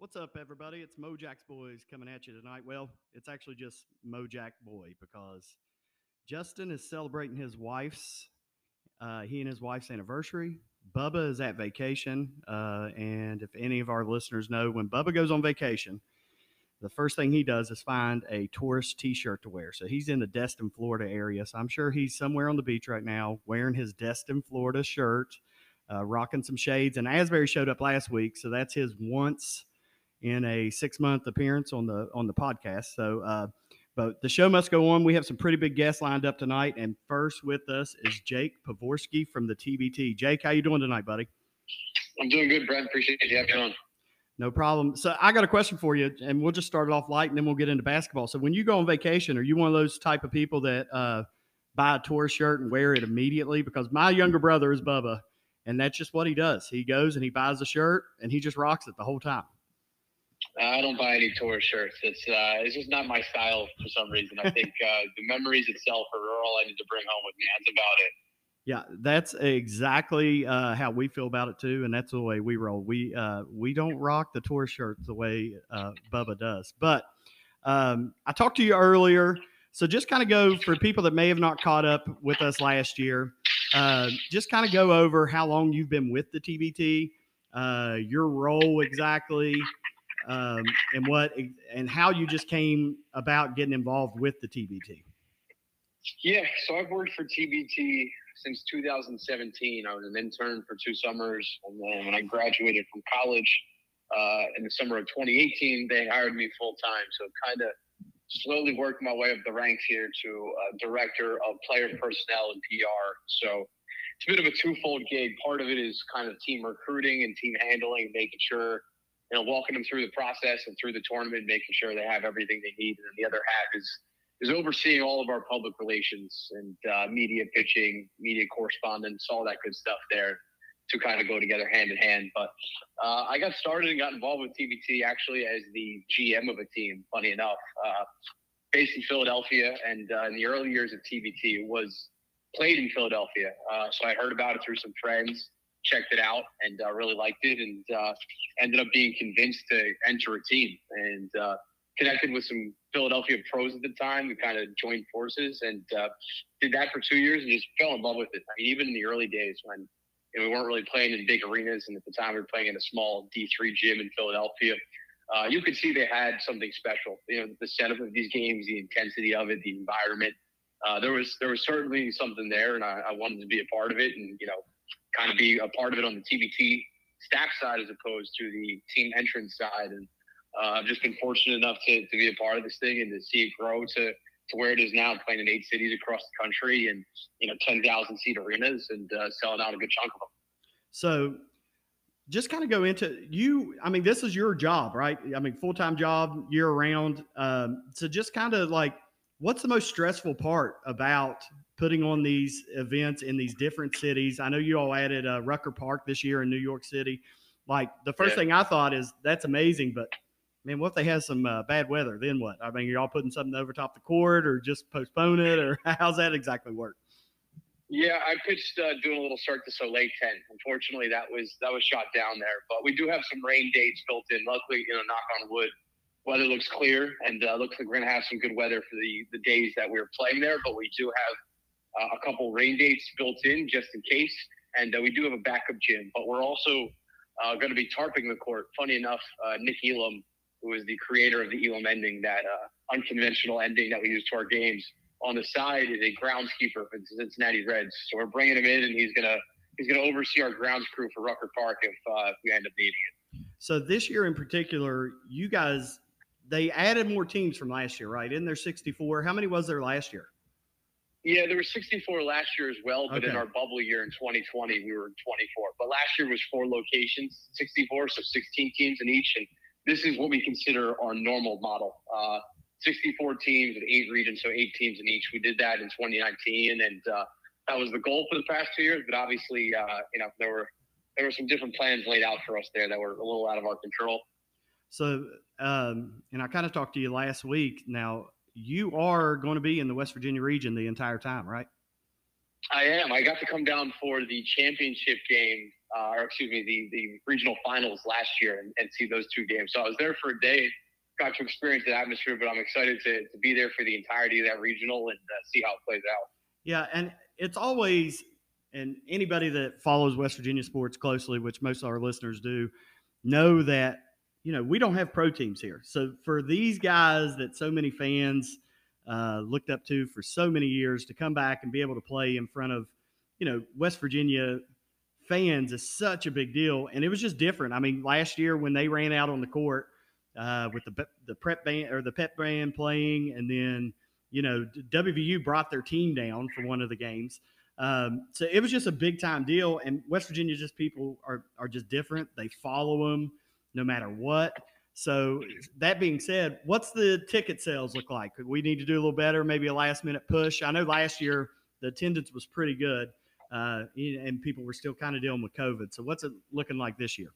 What's up, everybody? It's Mojack's Boys coming at you tonight. Well, it's actually just Mojack Boy because Justin is celebrating his wife's, uh, he and his wife's anniversary. Bubba is at vacation. Uh, and if any of our listeners know, when Bubba goes on vacation, the first thing he does is find a tourist t shirt to wear. So he's in the Destin, Florida area. So I'm sure he's somewhere on the beach right now wearing his Destin, Florida shirt, uh, rocking some shades. And Asbury showed up last week. So that's his once in a six month appearance on the on the podcast. So, uh, but the show must go on. We have some pretty big guests lined up tonight, and first with us is Jake Pavorsky from the TBT. Jake, how you doing tonight, buddy? I'm doing good, Brad. Appreciate you having me on. No problem. So I got a question for you, and we'll just start it off light, and then we'll get into basketball. So when you go on vacation, are you one of those type of people that uh, buy a tour shirt and wear it immediately? Because my younger brother is Bubba, and that's just what he does. He goes and he buys a shirt, and he just rocks it the whole time. I don't buy any tour shirts. It's uh, it's just not my style for some reason. I think uh, the memories itself are all I need to bring home with me. That's about it. Yeah, that's exactly uh, how we feel about it too, and that's the way we roll. We uh, we don't rock the tour shirts the way uh, Bubba does. But um, I talked to you earlier, so just kind of go for people that may have not caught up with us last year. Uh, just kind of go over how long you've been with the TBT, uh, your role exactly, um, and what and how you just came about getting involved with the TBT. Yeah, so I've worked for TBT since 2017. I was an intern for two summers, and then when I graduated from college uh, in the summer of 2018, they hired me full time. So kind of slowly worked my way up the ranks here to uh, director of player personnel and PR. So it's a bit of a twofold gig. Part of it is kind of team recruiting and team handling, making sure you know, walking them through the process and through the tournament, making sure they have everything they need. And then the other half is is overseeing all of our public relations and uh, media pitching, media correspondence, all that good stuff there to kind of go together hand in hand. But uh, I got started and got involved with TBT actually as the GM of a team. Funny enough, uh, based in Philadelphia, and uh, in the early years of TBT, it was played in Philadelphia. Uh, so I heard about it through some friends checked it out and uh, really liked it and uh, ended up being convinced to enter a team and uh, connected with some Philadelphia pros at the time. We kind of joined forces and uh, did that for two years and just fell in love with it. I mean, even in the early days when you know, we weren't really playing in big arenas and at the time we were playing in a small D3 gym in Philadelphia. Uh, you could see they had something special. You know, the setup of these games, the intensity of it, the environment. Uh, there was there was certainly something there, and I, I wanted to be a part of it. And you know, kind of be a part of it on the TBT staff side as opposed to the team entrance side. And uh, I've just been fortunate enough to, to be a part of this thing and to see it grow to, to where it is now, playing in eight cities across the country and, you know, 10,000 seat arenas and uh, selling out a good chunk of them. So just kind of go into you. I mean, this is your job, right? I mean, full time job year round. Um, so just kind of like, what's the most stressful part about putting on these events in these different cities. I know you all added uh, Rucker Park this year in New York City. Like the first yeah. thing I thought is that's amazing, but man, what if they have some uh, bad weather? Then what? I mean, y'all putting something over top the court, or just postpone it, or how's that exactly work? Yeah, I pitched uh, doing a little Cirque du Soleil tent. Unfortunately, that was that was shot down there, but we do have some rain dates built in. Luckily, you know, knock on wood, weather looks clear, and uh, looks like we're gonna have some good weather for the the days that we're playing there. But we do have uh, a couple rain dates built in just in case. And uh, we do have a backup gym, but we're also uh, going to be tarping the court. Funny enough, uh, Nick Elam, who is the creator of the Elam ending, that uh, unconventional ending that we use to our games, on the side is a groundskeeper for the Cincinnati Reds. So we're bringing him in, and he's gonna he's gonna oversee our grounds crew for Rucker Park if, uh, if we end up needing it. So this year in particular, you guys they added more teams from last year, right? In there 64. How many was there last year? Yeah, there were 64 last year as well, but okay. in our bubble year in 2020, we were in 24. But last year was four locations, 64, so 16 teams in each. And this is what we consider our normal model. Uh, 64 teams with eight regions, so eight teams in each. We did that in 2019, and uh, that was the goal for the past two years. But obviously, uh, you know, there were there were some different plans laid out for us there that were a little out of our control. So, um, and I kind of talked to you last week. Now, you are going to be in the West Virginia region the entire time, right? I am. I got to come down for the championship game, uh, or excuse me, the the regional finals last year, and, and, see those two games. So I was there for a day, got to experience the atmosphere. But I'm excited to to be there for the entirety of that regional and uh, see how it plays out. Yeah, and it's always and anybody that follows West Virginia sports closely, which most of our listeners do, know that you know we don't have pro teams here. So for these guys that so many fans uh, looked up to for so many years to come back and be able to play in front of you know West Virginia fans is such a big deal, and it was just different. I mean, last year when they ran out on the court uh, with the the prep band or the pep band playing, and then you know WVU brought their team down for one of the games. Um, so it was just a big time deal, and West Virginia just people are are just different. They follow them no matter what. So that being said, what's the ticket sales look like? We need to do a little better, maybe a last minute push. I know last year the attendance was pretty good, uh, and people were still kind of dealing with COVID. So what's it looking like this year?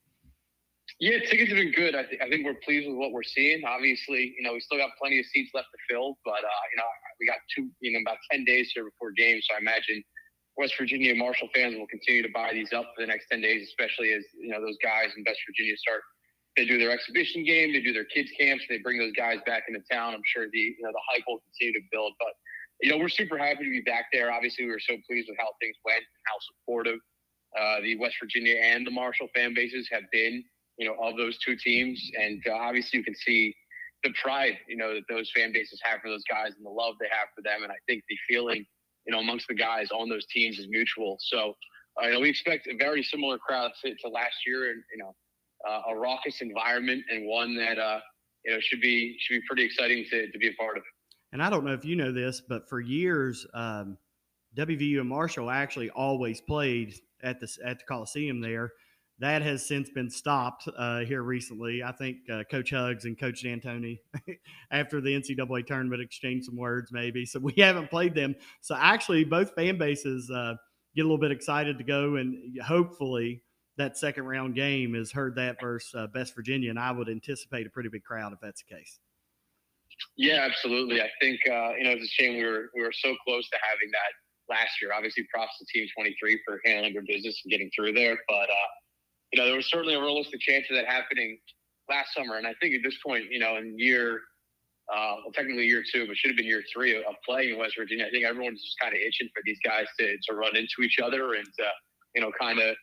Yeah, tickets have been good. I, th- I think we're pleased with what we're seeing. Obviously, you know, we still got plenty of seats left to fill, but uh, you know, we got two, you know, about ten days here before games. So I imagine West Virginia Marshall fans will continue to buy these up for the next 10 days, especially as, you know, those guys in West Virginia start, they do their exhibition game, they do their kids camps, they bring those guys back into town. I'm sure the, you know, the hype will continue to build, but, you know, we're super happy to be back there. Obviously, we were so pleased with how things went and how supportive uh, the West Virginia and the Marshall fan bases have been, you know, of those two teams. And uh, obviously, you can see the pride, you know, that those fan bases have for those guys and the love they have for them. And I think the feeling you know, amongst the guys on those teams is mutual. So, uh, you know, we expect a very similar crowd to, to last year, and you know, uh, a raucous environment and one that uh, you know should be should be pretty exciting to, to be a part of. And I don't know if you know this, but for years, um, WVU and Marshall actually always played at the at the Coliseum there. That has since been stopped uh, here recently. I think uh, Coach Hugs and Coach D'Antoni, after the NCAA tournament, exchanged some words maybe. So we haven't played them. So actually, both fan bases uh, get a little bit excited to go, and hopefully that second round game is Herd That versus uh, West Virginia, and I would anticipate a pretty big crowd if that's the case. Yeah, absolutely. I think uh, you know it's a shame we were we were so close to having that last year. Obviously, props to Team 23 for handling their business and getting through there, but uh, you know, there was certainly a realistic chance of that happening last summer. And I think at this point, you know, in year, uh, well, technically year two, but should have been year three of playing in West Virginia, I think everyone's just kind of itching for these guys to, to run into each other and, uh, you know, kind of,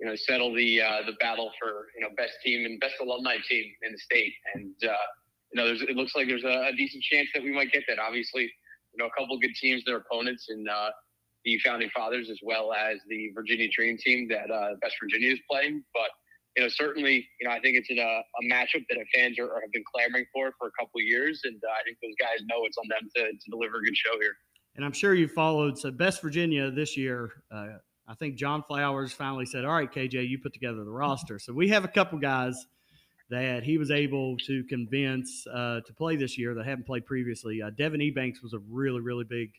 you know, settle the uh, the battle for you know best team and best alumni team in the state. And uh, you know, it looks like there's a, a decent chance that we might get that. Obviously, you know, a couple good teams, their opponents, and uh, the founding fathers as well as the Virginia Dream Team that uh, West Virginia is playing. But you know, certainly, you know, I think it's in a, a matchup that fans are, have been clamoring for for a couple years, and uh, I think those guys know it's on them to, to deliver a good show here. And I'm sure you followed. So, Best Virginia this year, uh, I think John Flowers finally said, "All right, KJ, you put together the roster." So we have a couple guys that he was able to convince uh, to play this year that haven't played previously. Uh, Devin Ebanks was a really, really big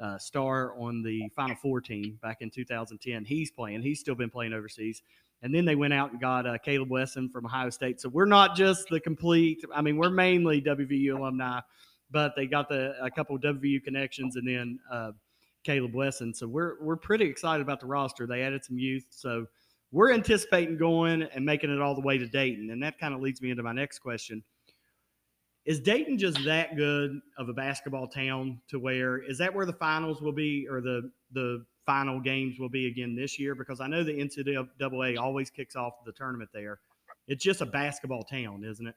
uh, star on the Final Four team back in 2010. He's playing. He's still been playing overseas. And then they went out and got uh, Caleb Wesson from Ohio State. So we're not just the complete. I mean, we're mainly WVU alumni, but they got the a couple WVU connections and then uh, Caleb Wesson. So we're we're pretty excited about the roster. They added some youth. So we're anticipating going and making it all the way to Dayton. And that kind of leads me into my next question is Dayton just that good of a basketball town to where is that where the finals will be or the the final games will be again this year? Because I know the NCAA always kicks off the tournament there. It's just a basketball town, isn't it?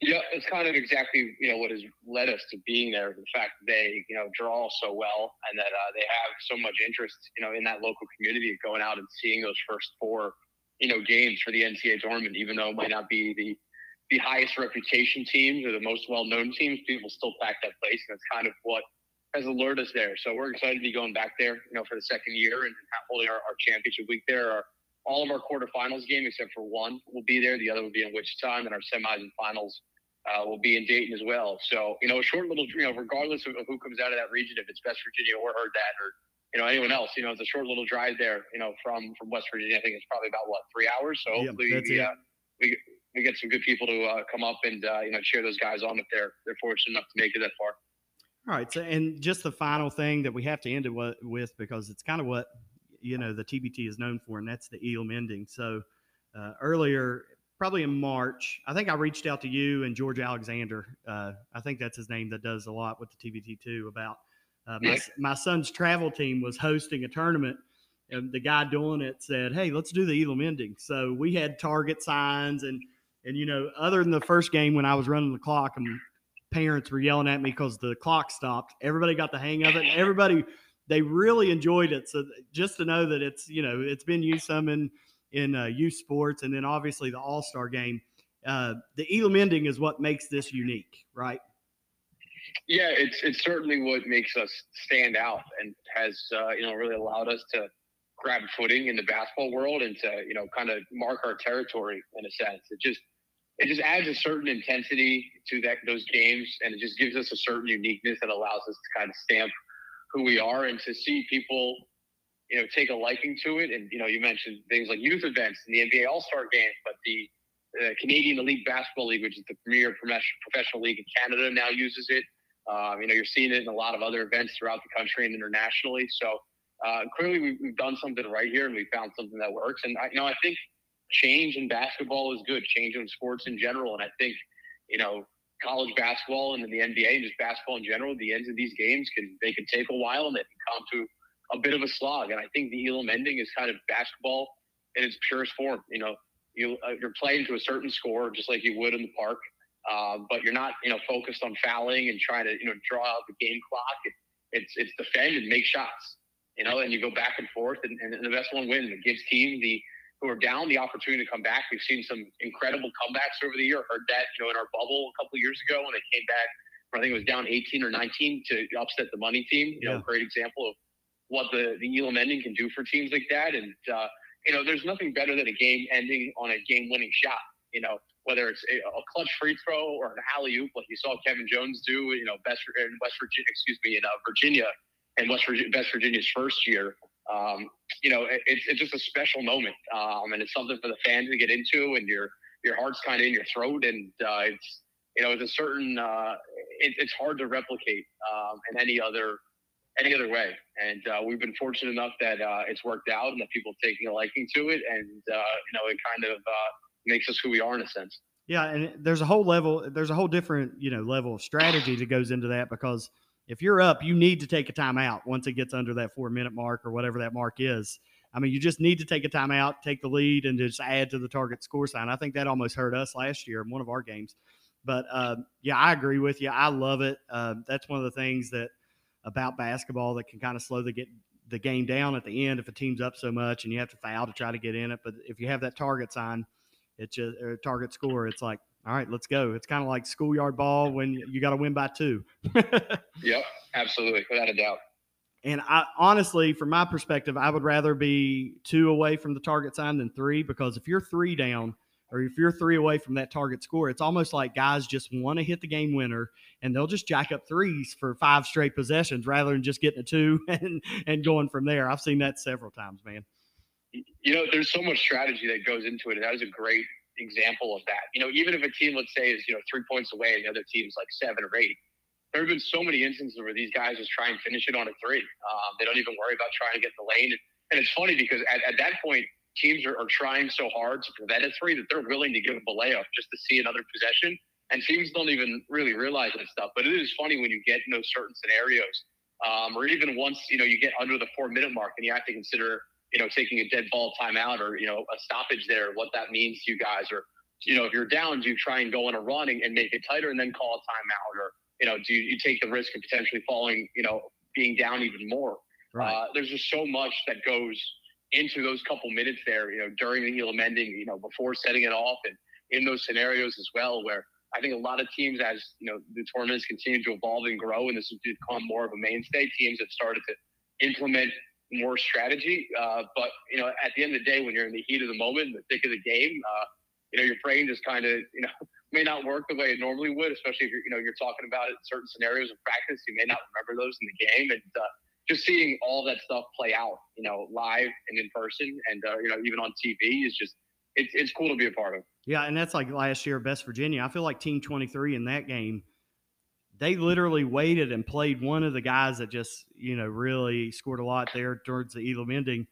Yeah, it's kind of exactly you know what has led us to being there. The fact that they you know draw so well and that uh, they have so much interest you know in that local community going out and seeing those first four you know games for the NCAA tournament, even though it might not be the the highest reputation teams or the most well-known teams, people still pack that place, and that's kind of what has alerted us there. So we're excited to be going back there, you know, for the second year and holding our, our championship week there. Our, all of our quarterfinals game, except for one, will be there. The other will be in Wichita, and then our semis and finals uh, will be in Dayton as well. So you know, a short little, you know, regardless of, who comes out of that region, if it's West Virginia or that or you know anyone else, you know, it's a short little drive there. You know, from from West Virginia, I think it's probably about what three hours. So hopefully, we, uh, we we get some good people to uh, come up and uh, you know cheer those guys on if they're they're fortunate enough to make it that far. All right. So, and just the final thing that we have to end it with, because it's kind of what you know the TBT is known for, and that's the Elam ending. So uh, earlier, probably in March, I think I reached out to you and George Alexander. Uh, I think that's his name that does a lot with the TBT too. About uh, my, my son's travel team was hosting a tournament. And the guy doing it said, "Hey, let's do the Elam ending." So we had target signs, and and you know, other than the first game when I was running the clock, and parents were yelling at me because the clock stopped. Everybody got the hang of it. And everybody they really enjoyed it. So just to know that it's you know it's been used some in in uh, youth sports, and then obviously the All Star game. Uh, the Elam ending is what makes this unique, right? Yeah, it's it's certainly what makes us stand out and has uh, you know really allowed us to grab footing in the basketball world and to you know kind of mark our territory in a sense. It just it just adds a certain intensity to that those games, and it just gives us a certain uniqueness that allows us to kind of stamp who we are and to see people, you know, take a liking to it. And you know, you mentioned things like youth events and the NBA All Star Game, but the uh, Canadian Elite Basketball League, which is the premier professional league in Canada, now uses it. Um, you know, you're seeing it in a lot of other events throughout the country and internationally. So uh, clearly, we've, we've, done something right here, and we found something that works. And I, you know, I think change in basketball is good. Change in sports in general, and I think you know college basketball and then the NBA and just basketball in general, the ends of these games can they can take a while and they can come to a bit of a slog. And I think the Elam ending is kind of basketball in its purest form. You know, you uh, you're playing to a certain score just like you would in the park, uh, but you're not you know focused on fouling and trying to you know draw out the game clock. It's it's defend and make shots. You know, and you go back and forth, and, and the best one wins. It gives team the who are down the opportunity to come back. We've seen some incredible comebacks over the year. Herd That, you know, in our bubble a couple years ago when they came back. I think it was down 18 or 19 to upset the money team. You yeah. know, great example of what the the Elam ending can do for teams like that. And uh, you know, there's nothing better than a game ending on a game winning shot. You know, whether it's a, a clutch free throw or an alley oop, like you saw Kevin Jones do. You know, best in West Virginia, excuse me, in uh, Virginia, and West Virginia, Virginia's first year um, you know, it, it's, it's just a special moment. Um, and it's something for the fans to get into and your, your heart's kind of in your throat. And uh, it's, you know, it's a certain, uh, it, it's hard to replicate um, in any other, any other way. And uh, we've been fortunate enough that uh, it's worked out and that people are taking a liking to it. And, uh, you know, it kind of uh, makes us who we are in a sense. Yeah, and there's a whole level, there's a whole different, you know, level of strategy that goes into that because – if you're up, you need to take a timeout once it gets under that four minute mark or whatever that mark is. I mean, you just need to take a timeout, take the lead, and just add to the target score sign. I think that almost hurt us last year in one of our games. But uh, yeah, I agree with you. I love it. Uh, that's one of the things that about basketball that can kind of slow the get the game down at the end if a team's up so much and you have to foul to try to get in it. But if you have that target sign, it's or target score. It's like all right, let's go. It's kind of like schoolyard ball when you got to win by two. yep, absolutely, without a doubt. And I honestly, from my perspective, I would rather be two away from the target sign than three because if you're three down or if you're three away from that target score, it's almost like guys just want to hit the game winner and they'll just jack up threes for five straight possessions rather than just getting a two and, and going from there. I've seen that several times, man. You know, there's so much strategy that goes into it. And that was a great example of that. You know, even if a team, let's say, is you know three points away and the other team's like seven or eight, there have been so many instances where these guys just try and finish it on a three. Um, they don't even worry about trying to get the lane. And, it's funny because at, at that point, teams are, are trying so hard to prevent a three that they're willing to give up a layup just to see another possession. And teams don't even really realize that stuff. But it is funny when you get in those certain scenarios, um, or even once you know you get under the four minute mark and you have to consider you know, taking a dead ball timeout or, you know, a stoppage there, what that means to you guys. Or, you know, if you're down, do you try and go on a run and, and make it tighter and then call a timeout? Or, you know, do you, you take the risk of potentially falling, you know, being down even more? Right. Uh, there's just so much that goes into those couple minutes there, you know, during the Elam ending, you know, before setting it off and in those scenarios as well, where I think a lot of teams, as you know, the tournaments continue to evolve and grow, and this has become more of a mainstay. Teams have started to implement more strategy. Uh, but you know, at the end of the day, when you're in the heat of the moment, in the thick of the game, uh, you know, your brain just kind of you know may not work the way it normally would, especially if you're you know you're talking about it in certain scenarios of practice. You may not remember those in the game, and uh, just seeing all that stuff play out, you know, live and in person, and uh, you know, even on TV is just it's it's cool to be a part of. Yeah, and that's like last year, Best Virginia. I feel like Team 23 in that game they literally waited and played one of the guys that just you know really scored a lot there towards the Elam ending.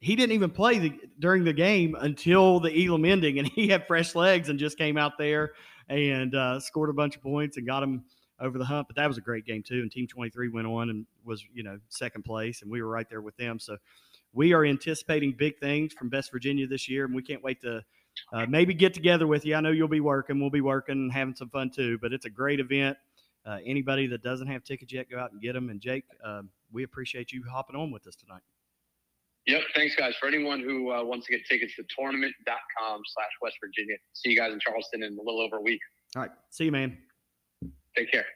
He didn't even play the, during the game until the Elam ending, and he had fresh legs and just came out there and uh, scored a bunch of points and got him over the hump. But that was a great game too. And Team 23 went on and was you know second place, and we were right there with them. So we are anticipating big things from Best Virginia this year, and we can't wait to uh, maybe get together with you. I know you'll be working. We'll be working and having some fun too. But it's a great event. Uh, anybody that doesn't have tickets yet, go out and get them. And Jake, uh, we appreciate you hopping on with us tonight. Yep. Thanks, guys. For anyone who uh, wants to get tickets to tournament.com slash West Virginia. See you guys in Charleston in a little over a week. All right. See you, man. Take care.